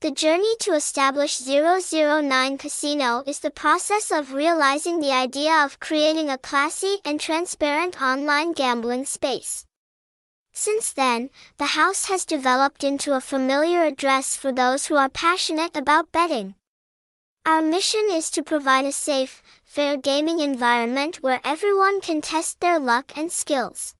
The journey to establish 009 Casino is the process of realizing the idea of creating a classy and transparent online gambling space. Since then, the house has developed into a familiar address for those who are passionate about betting. Our mission is to provide a safe, fair gaming environment where everyone can test their luck and skills.